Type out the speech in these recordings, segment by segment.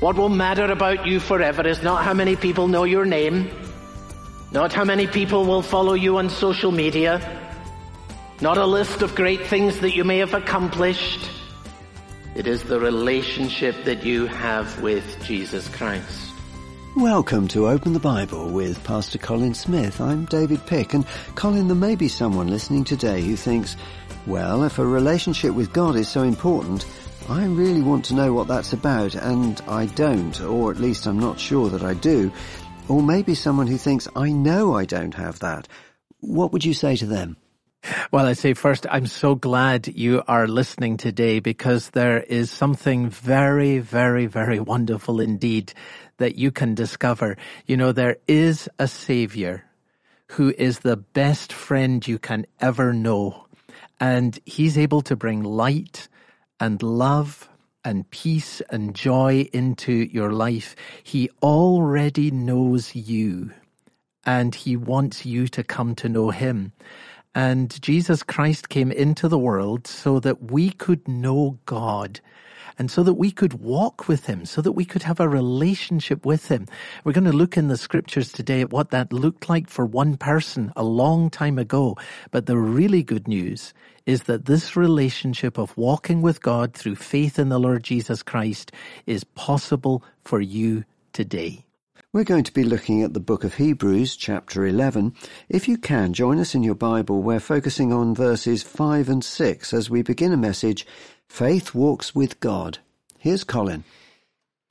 What will matter about you forever is not how many people know your name, not how many people will follow you on social media, not a list of great things that you may have accomplished. It is the relationship that you have with Jesus Christ. Welcome to Open the Bible with Pastor Colin Smith. I'm David Pick and Colin, there may be someone listening today who thinks, well, if a relationship with God is so important, I really want to know what that's about and I don't, or at least I'm not sure that I do. Or maybe someone who thinks, I know I don't have that. What would you say to them? Well, I'd say first, I'm so glad you are listening today because there is something very, very, very wonderful indeed that you can discover. You know, there is a savior who is the best friend you can ever know. And he's able to bring light and love and peace and joy into your life. He already knows you and he wants you to come to know him. And Jesus Christ came into the world so that we could know God and so that we could walk with him, so that we could have a relationship with him. We're going to look in the scriptures today at what that looked like for one person a long time ago. But the really good news is that this relationship of walking with God through faith in the Lord Jesus Christ is possible for you today. We're going to be looking at the book of Hebrews, chapter 11. If you can, join us in your Bible. We're focusing on verses 5 and 6 as we begin a message, Faith Walks with God. Here's Colin.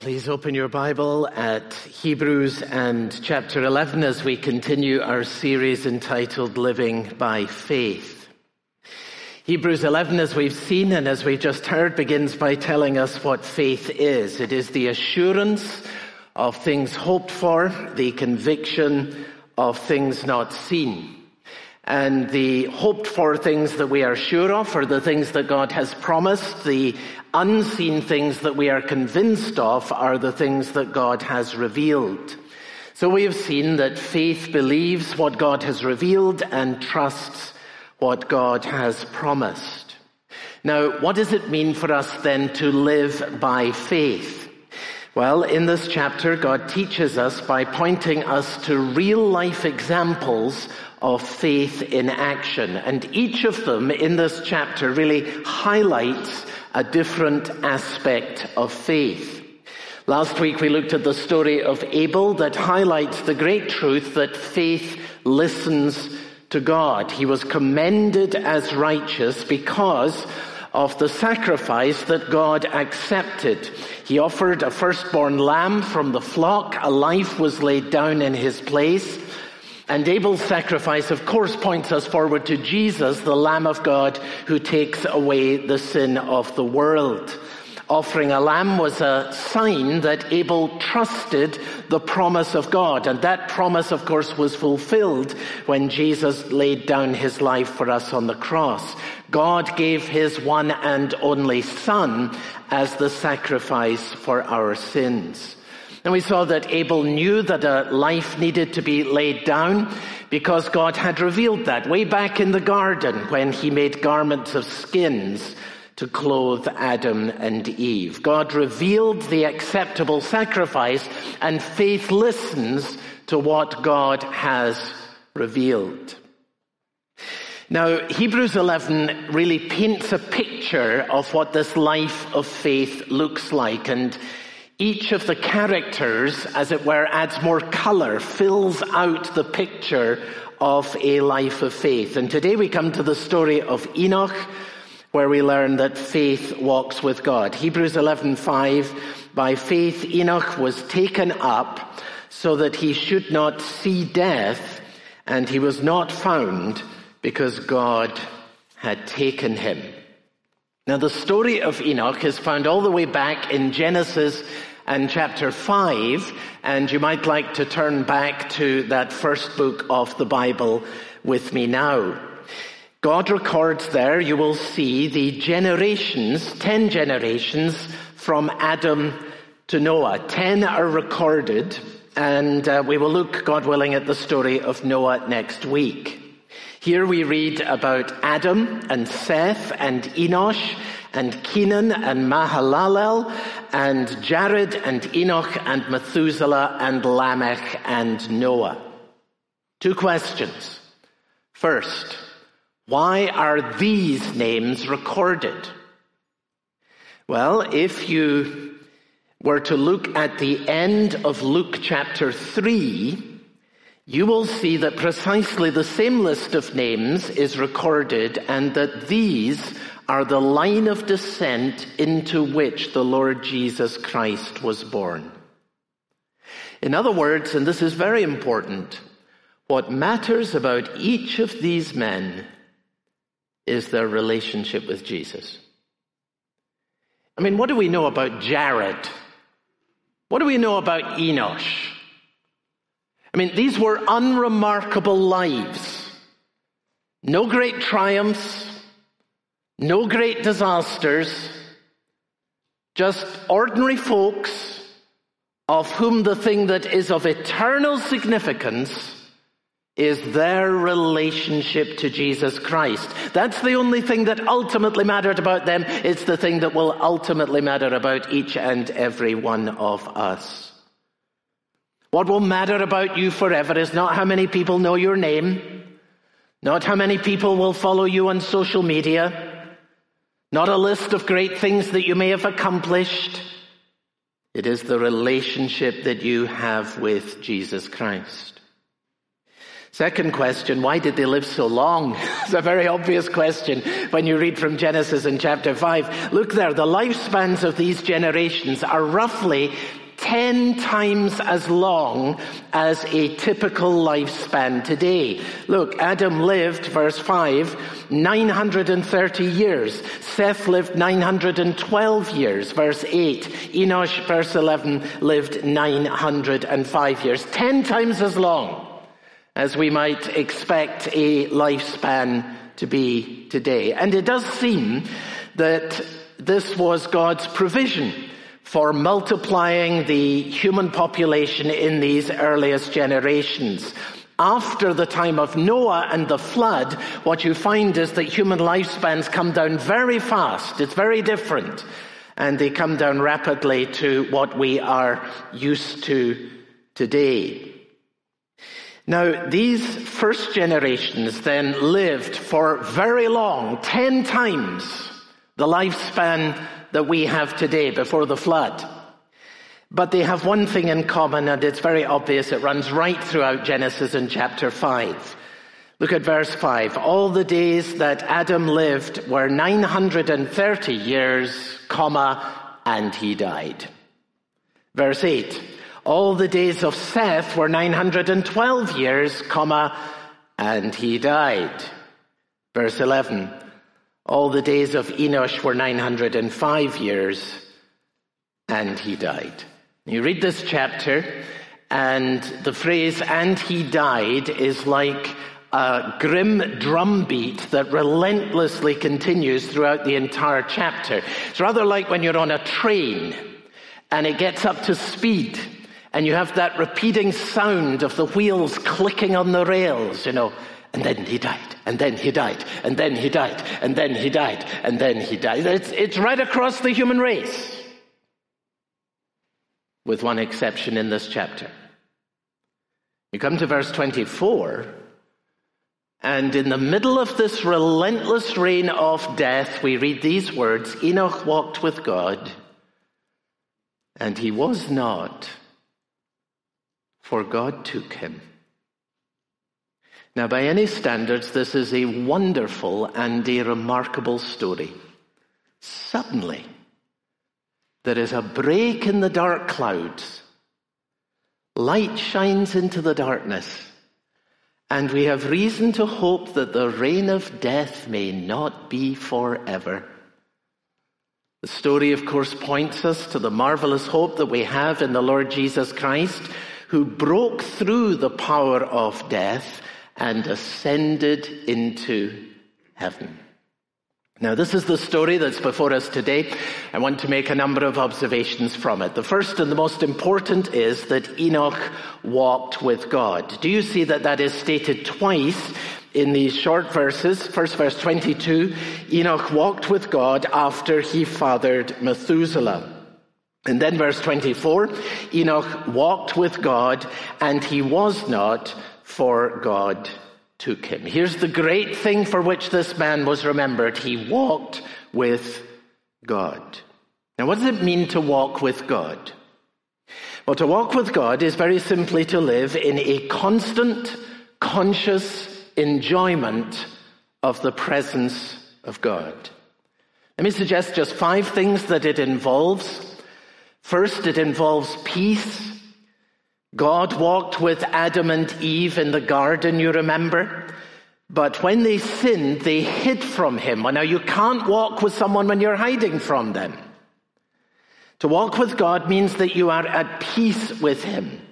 Please open your Bible at Hebrews and chapter 11 as we continue our series entitled Living by Faith. Hebrews 11, as we've seen and as we've just heard, begins by telling us what faith is. It is the assurance of things hoped for, the conviction of things not seen. And the hoped for things that we are sure of are the things that God has promised. The unseen things that we are convinced of are the things that God has revealed. So we have seen that faith believes what God has revealed and trusts what God has promised. Now, what does it mean for us then to live by faith? Well, in this chapter, God teaches us by pointing us to real life examples of faith in action. And each of them in this chapter really highlights a different aspect of faith. Last week we looked at the story of Abel that highlights the great truth that faith listens to God. He was commended as righteous because of the sacrifice that God accepted. He offered a firstborn lamb from the flock. A life was laid down in his place. And Abel's sacrifice, of course, points us forward to Jesus, the Lamb of God, who takes away the sin of the world offering a lamb was a sign that Abel trusted the promise of God. And that promise, of course, was fulfilled when Jesus laid down his life for us on the cross. God gave his one and only son as the sacrifice for our sins. And we saw that Abel knew that a life needed to be laid down because God had revealed that way back in the garden when he made garments of skins to clothe Adam and Eve. God revealed the acceptable sacrifice and faith listens to what God has revealed. Now, Hebrews 11 really paints a picture of what this life of faith looks like and each of the characters, as it were, adds more color, fills out the picture of a life of faith. And today we come to the story of Enoch, where we learn that faith walks with God. Hebrews 11:5 by faith Enoch was taken up so that he should not see death and he was not found because God had taken him. Now the story of Enoch is found all the way back in Genesis and chapter 5 and you might like to turn back to that first book of the Bible with me now. God records there, you will see the generations, ten generations from Adam to Noah. Ten are recorded, and uh, we will look, God willing, at the story of Noah next week. Here we read about Adam and Seth and Enosh and Kenan and Mahalalel and Jared and Enoch and Methuselah and Lamech and Noah. Two questions. First, why are these names recorded? Well, if you were to look at the end of Luke chapter 3, you will see that precisely the same list of names is recorded and that these are the line of descent into which the Lord Jesus Christ was born. In other words, and this is very important, what matters about each of these men is their relationship with Jesus. I mean, what do we know about Jared? What do we know about Enosh? I mean, these were unremarkable lives. No great triumphs, no great disasters, just ordinary folks of whom the thing that is of eternal significance is their relationship to Jesus Christ. That's the only thing that ultimately mattered about them. It's the thing that will ultimately matter about each and every one of us. What will matter about you forever is not how many people know your name, not how many people will follow you on social media, not a list of great things that you may have accomplished. It is the relationship that you have with Jesus Christ. Second question, why did they live so long? it's a very obvious question when you read from Genesis in chapter 5. Look there, the lifespans of these generations are roughly 10 times as long as a typical lifespan today. Look, Adam lived, verse 5, 930 years. Seth lived 912 years, verse 8. Enosh, verse 11, lived 905 years. 10 times as long as we might expect a lifespan to be today. And it does seem that this was God's provision for multiplying the human population in these earliest generations. After the time of Noah and the flood, what you find is that human lifespans come down very fast. It's very different. And they come down rapidly to what we are used to today. Now, these first generations then lived for very long, ten times the lifespan that we have today before the flood. But they have one thing in common, and it's very obvious. It runs right throughout Genesis in chapter 5. Look at verse 5. All the days that Adam lived were 930 years, comma, and he died. Verse 8. All the days of Seth were 912 years, comma, and he died. Verse 11. All the days of Enosh were 905 years, and he died. You read this chapter, and the phrase, and he died, is like a grim drumbeat that relentlessly continues throughout the entire chapter. It's rather like when you're on a train and it gets up to speed and you have that repeating sound of the wheels clicking on the rails, you know, and then he died, and then he died, and then he died, and then he died, and then he died. It's, it's right across the human race. With one exception in this chapter. You come to verse 24, and in the middle of this relentless reign of death, we read these words Enoch walked with God, and he was not, for God took him. Now, by any standards, this is a wonderful and a remarkable story. Suddenly, there is a break in the dark clouds. Light shines into the darkness. And we have reason to hope that the reign of death may not be forever. The story, of course, points us to the marvelous hope that we have in the Lord Jesus Christ, who broke through the power of death and ascended into heaven. Now, this is the story that's before us today. I want to make a number of observations from it. The first and the most important is that Enoch walked with God. Do you see that that is stated twice in these short verses? First verse 22, Enoch walked with God after he fathered Methuselah. And then verse 24, Enoch walked with God and he was not for God took him. Here's the great thing for which this man was remembered. He walked with God. Now, what does it mean to walk with God? Well, to walk with God is very simply to live in a constant, conscious enjoyment of the presence of God. Let me suggest just five things that it involves. First, it involves peace. God walked with Adam and Eve in the garden, you remember? But when they sinned, they hid from him. Well, now you can't walk with someone when you're hiding from them. To walk with God means that you are at peace with him.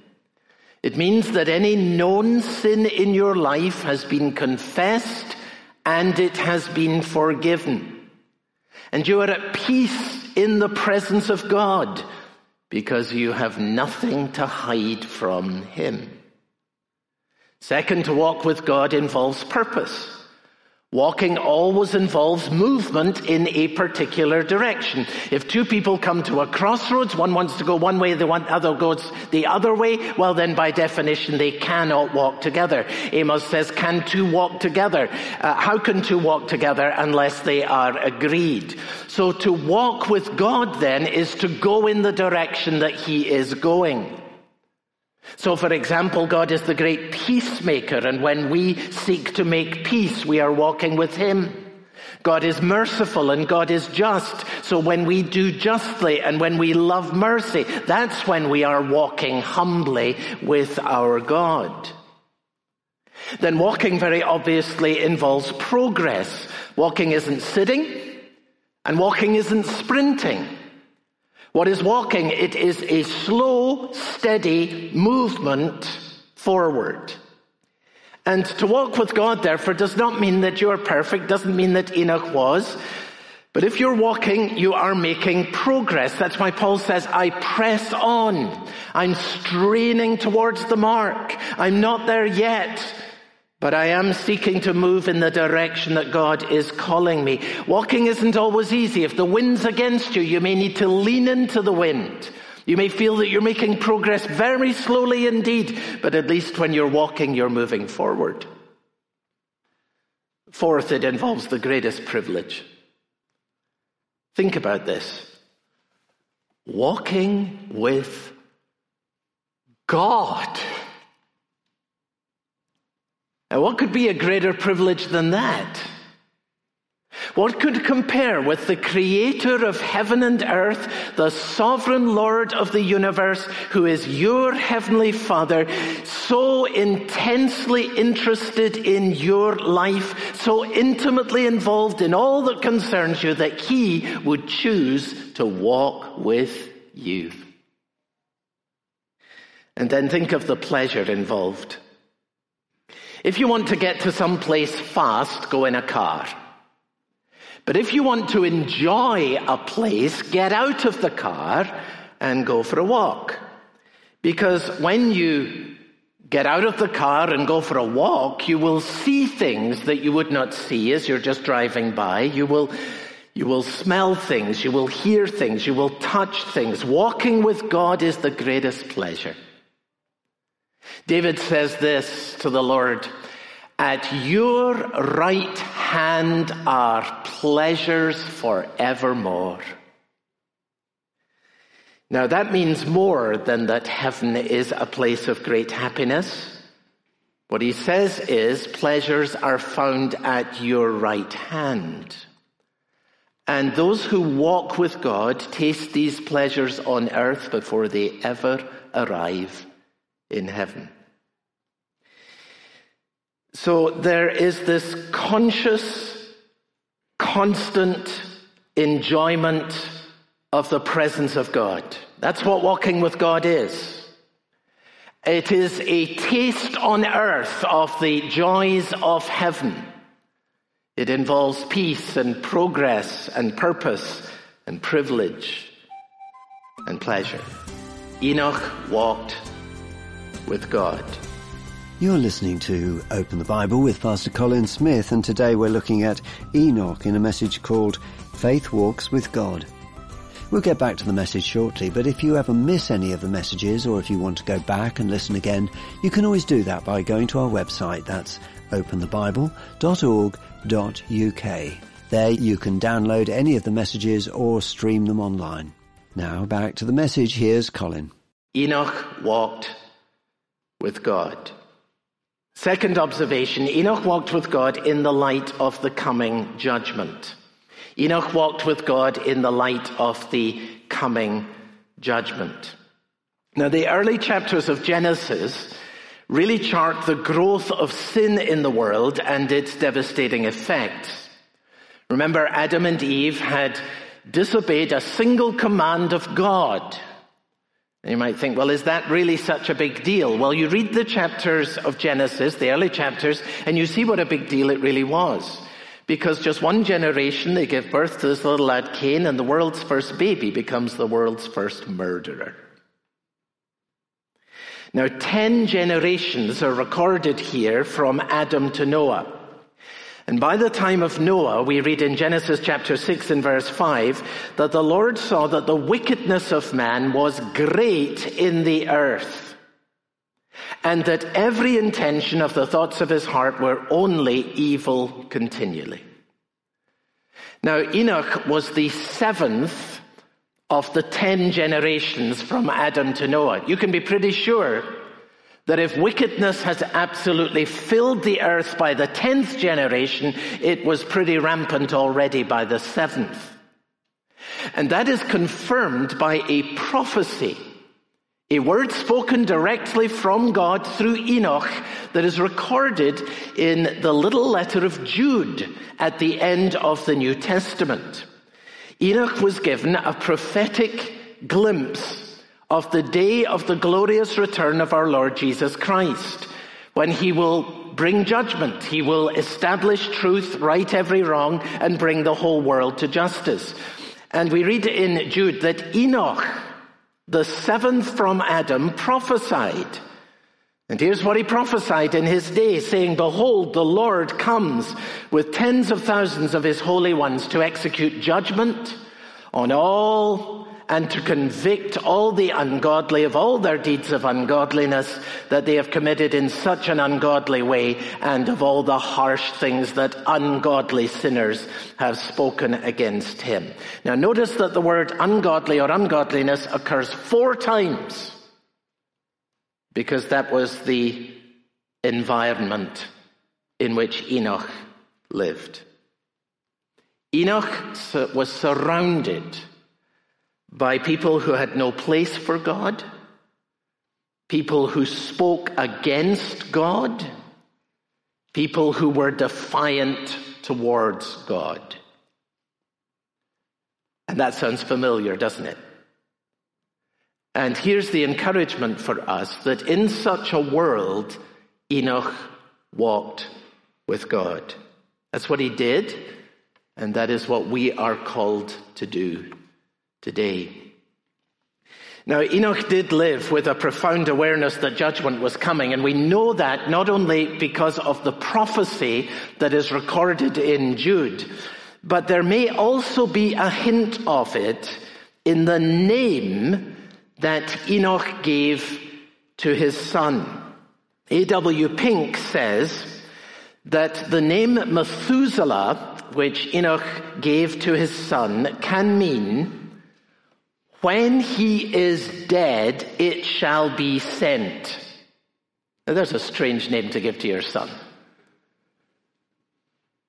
It means that any known sin in your life has been confessed and it has been forgiven. And you are at peace in the presence of God because you have nothing to hide from Him. Second, to walk with God involves purpose. Walking always involves movement in a particular direction. If two people come to a crossroads, one wants to go one way, the other goes the other way, well then by definition they cannot walk together. Amos says, can two walk together? Uh, how can two walk together unless they are agreed? So to walk with God then is to go in the direction that He is going. So, for example, God is the great peacemaker, and when we seek to make peace, we are walking with Him. God is merciful and God is just. So when we do justly and when we love mercy, that's when we are walking humbly with our God. Then walking very obviously involves progress. Walking isn't sitting and walking isn't sprinting. What is walking? It is a slow, steady movement forward. And to walk with God, therefore, does not mean that you are perfect, doesn't mean that Enoch was. But if you're walking, you are making progress. That's why Paul says, I press on. I'm straining towards the mark. I'm not there yet. But I am seeking to move in the direction that God is calling me. Walking isn't always easy. If the wind's against you, you may need to lean into the wind. You may feel that you're making progress very slowly indeed, but at least when you're walking, you're moving forward. Fourth, it involves the greatest privilege. Think about this. Walking with God. Now, what could be a greater privilege than that? What could compare with the creator of heaven and earth, the sovereign Lord of the universe, who is your heavenly father, so intensely interested in your life, so intimately involved in all that concerns you that he would choose to walk with you. And then think of the pleasure involved. If you want to get to some place fast, go in a car. But if you want to enjoy a place, get out of the car and go for a walk. Because when you get out of the car and go for a walk, you will see things that you would not see as you're just driving by. You will, you will smell things. You will hear things. You will touch things. Walking with God is the greatest pleasure. David says this to the Lord, at your right hand are pleasures forevermore. Now that means more than that heaven is a place of great happiness. What he says is pleasures are found at your right hand. And those who walk with God taste these pleasures on earth before they ever arrive in heaven. So there is this conscious, constant enjoyment of the presence of God. That's what walking with God is. It is a taste on earth of the joys of heaven. It involves peace and progress and purpose and privilege and pleasure. Enoch walked with God. You're listening to Open the Bible with Pastor Colin Smith, and today we're looking at Enoch in a message called Faith Walks with God. We'll get back to the message shortly, but if you ever miss any of the messages or if you want to go back and listen again, you can always do that by going to our website. That's openthebible.org.uk. There you can download any of the messages or stream them online. Now back to the message. Here's Colin. Enoch walked with God. Second observation, Enoch walked with God in the light of the coming judgment. Enoch walked with God in the light of the coming judgment. Now, the early chapters of Genesis really chart the growth of sin in the world and its devastating effects. Remember, Adam and Eve had disobeyed a single command of God. You might think, well, is that really such a big deal? Well, you read the chapters of Genesis, the early chapters, and you see what a big deal it really was. Because just one generation, they give birth to this little lad Cain, and the world's first baby becomes the world's first murderer. Now, ten generations are recorded here from Adam to Noah. And by the time of Noah, we read in Genesis chapter 6 and verse 5 that the Lord saw that the wickedness of man was great in the earth, and that every intention of the thoughts of his heart were only evil continually. Now, Enoch was the seventh of the ten generations from Adam to Noah. You can be pretty sure that if wickedness has absolutely filled the earth by the tenth generation, it was pretty rampant already by the seventh. And that is confirmed by a prophecy, a word spoken directly from God through Enoch that is recorded in the little letter of Jude at the end of the New Testament. Enoch was given a prophetic glimpse of the day of the glorious return of our Lord Jesus Christ, when he will bring judgment. He will establish truth, right every wrong, and bring the whole world to justice. And we read in Jude that Enoch, the seventh from Adam, prophesied. And here's what he prophesied in his day, saying, Behold, the Lord comes with tens of thousands of his holy ones to execute judgment on all and to convict all the ungodly of all their deeds of ungodliness that they have committed in such an ungodly way and of all the harsh things that ungodly sinners have spoken against him. Now notice that the word ungodly or ungodliness occurs four times because that was the environment in which Enoch lived. Enoch was surrounded by people who had no place for God, people who spoke against God, people who were defiant towards God. And that sounds familiar, doesn't it? And here's the encouragement for us that in such a world, Enoch walked with God. That's what he did, and that is what we are called to do today. Now, Enoch did live with a profound awareness that judgment was coming, and we know that not only because of the prophecy that is recorded in Jude, but there may also be a hint of it in the name that Enoch gave to his son. A.W. Pink says that the name Methuselah, which Enoch gave to his son, can mean when he is dead, it shall be sent. Now, there's a strange name to give to your son.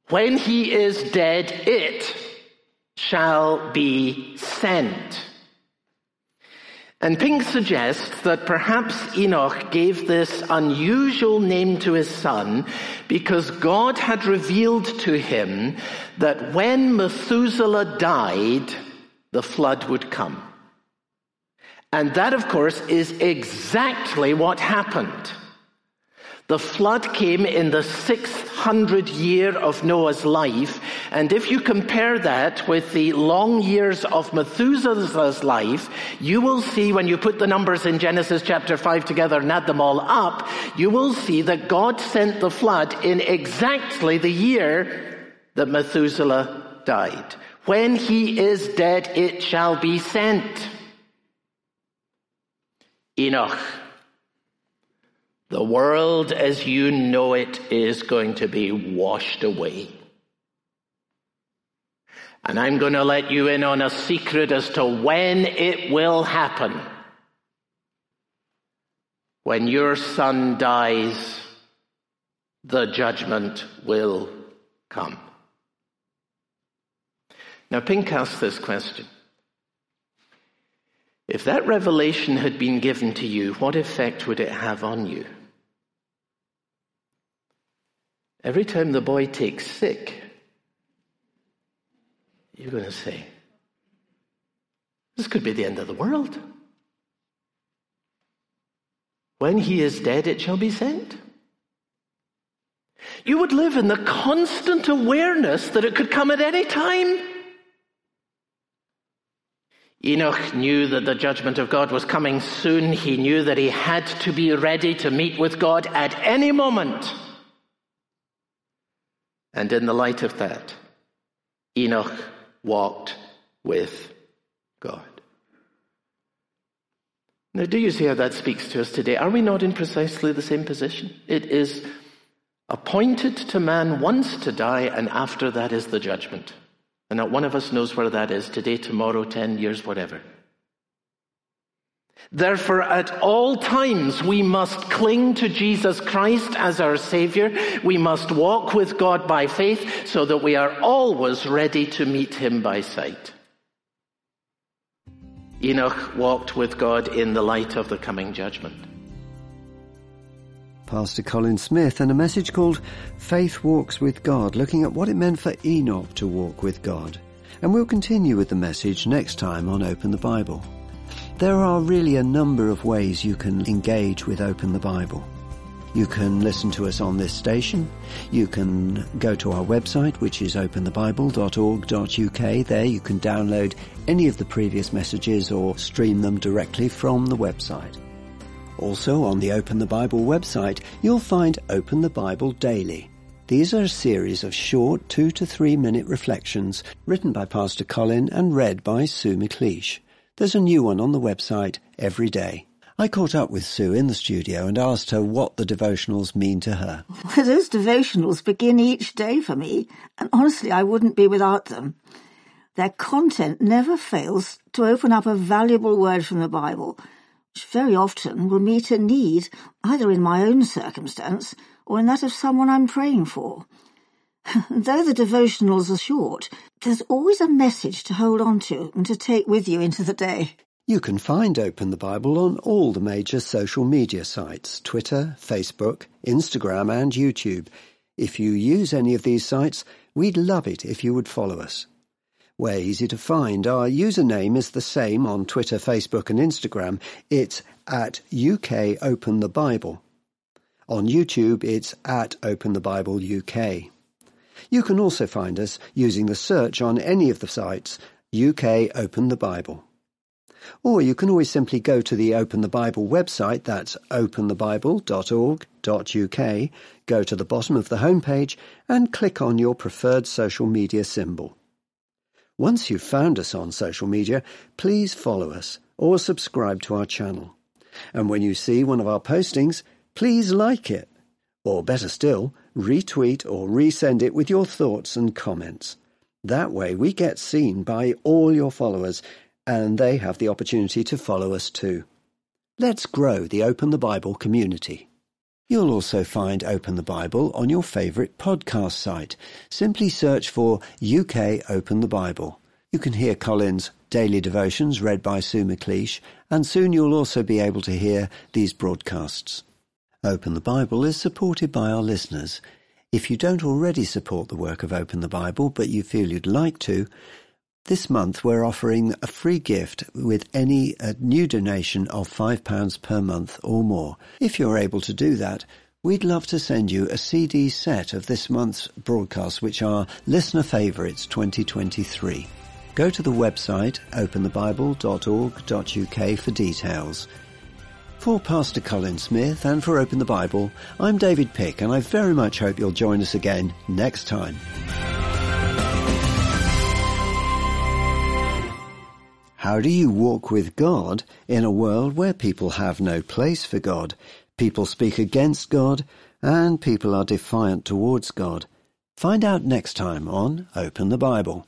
When he is dead, it shall be sent. And Pink suggests that perhaps Enoch gave this unusual name to his son because God had revealed to him that when Methuselah died, the flood would come. And that, of course, is exactly what happened. The flood came in the 600 year of Noah's life. And if you compare that with the long years of Methuselah's life, you will see when you put the numbers in Genesis chapter 5 together and add them all up, you will see that God sent the flood in exactly the year that Methuselah died. When he is dead, it shall be sent. Enoch. The world as you know it is going to be washed away. And I'm going to let you in on a secret as to when it will happen. When your son dies, the judgment will come. Now, Pink asked this question. If that revelation had been given to you, what effect would it have on you? Every time the boy takes sick, you're going to say, This could be the end of the world. When he is dead, it shall be sent. You would live in the constant awareness that it could come at any time. Enoch knew that the judgment of God was coming soon. He knew that he had to be ready to meet with God at any moment. And in the light of that, Enoch walked with God. Now, do you see how that speaks to us today? Are we not in precisely the same position? It is appointed to man once to die, and after that is the judgment. And not one of us knows where that is today, tomorrow, 10 years, whatever. Therefore, at all times, we must cling to Jesus Christ as our Savior. We must walk with God by faith so that we are always ready to meet Him by sight. Enoch walked with God in the light of the coming judgment. Pastor Colin Smith and a message called Faith Walks with God, looking at what it meant for Enoch to walk with God. And we'll continue with the message next time on Open the Bible. There are really a number of ways you can engage with Open the Bible. You can listen to us on this station. You can go to our website, which is openthebible.org.uk. There you can download any of the previous messages or stream them directly from the website. Also on the Open the Bible website, you'll find Open the Bible Daily. These are a series of short two to three minute reflections written by Pastor Colin and read by Sue McLeish. There's a new one on the website every day. I caught up with Sue in the studio and asked her what the devotionals mean to her. Well, those devotionals begin each day for me, and honestly, I wouldn't be without them. Their content never fails to open up a valuable word from the Bible, which very often will meet a need either in my own circumstance or in that of someone I'm praying for. Though the devotionals are short, there's always a message to hold on to and to take with you into the day. You can find Open the Bible on all the major social media sites Twitter, Facebook, Instagram, and YouTube. If you use any of these sites, we'd love it if you would follow us. We're easy to find. Our username is the same on Twitter, Facebook, and Instagram. It's at UK Open the Bible. On YouTube, it's at Open the Bible UK. You can also find us using the search on any of the sites UK Open the Bible. Or you can always simply go to the Open the Bible website, that's openthebible.org.uk, go to the bottom of the homepage and click on your preferred social media symbol. Once you've found us on social media, please follow us or subscribe to our channel. And when you see one of our postings, please like it. Or better still, retweet or resend it with your thoughts and comments. That way we get seen by all your followers and they have the opportunity to follow us too. Let's grow the Open the Bible community. You'll also find Open the Bible on your favourite podcast site. Simply search for UK Open the Bible. You can hear Colin's daily devotions read by Sue McLeish, and soon you'll also be able to hear these broadcasts. Open the Bible is supported by our listeners. If you don't already support the work of Open the Bible, but you feel you'd like to, this month we're offering a free gift with any uh, new donation of £5 per month or more. If you're able to do that, we'd love to send you a CD set of this month's broadcasts, which are Listener Favourites 2023. Go to the website openthebible.org.uk for details. For Pastor Colin Smith and for Open the Bible, I'm David Pick and I very much hope you'll join us again next time. How do you walk with God in a world where people have no place for God? People speak against God and people are defiant towards God. Find out next time on Open the Bible.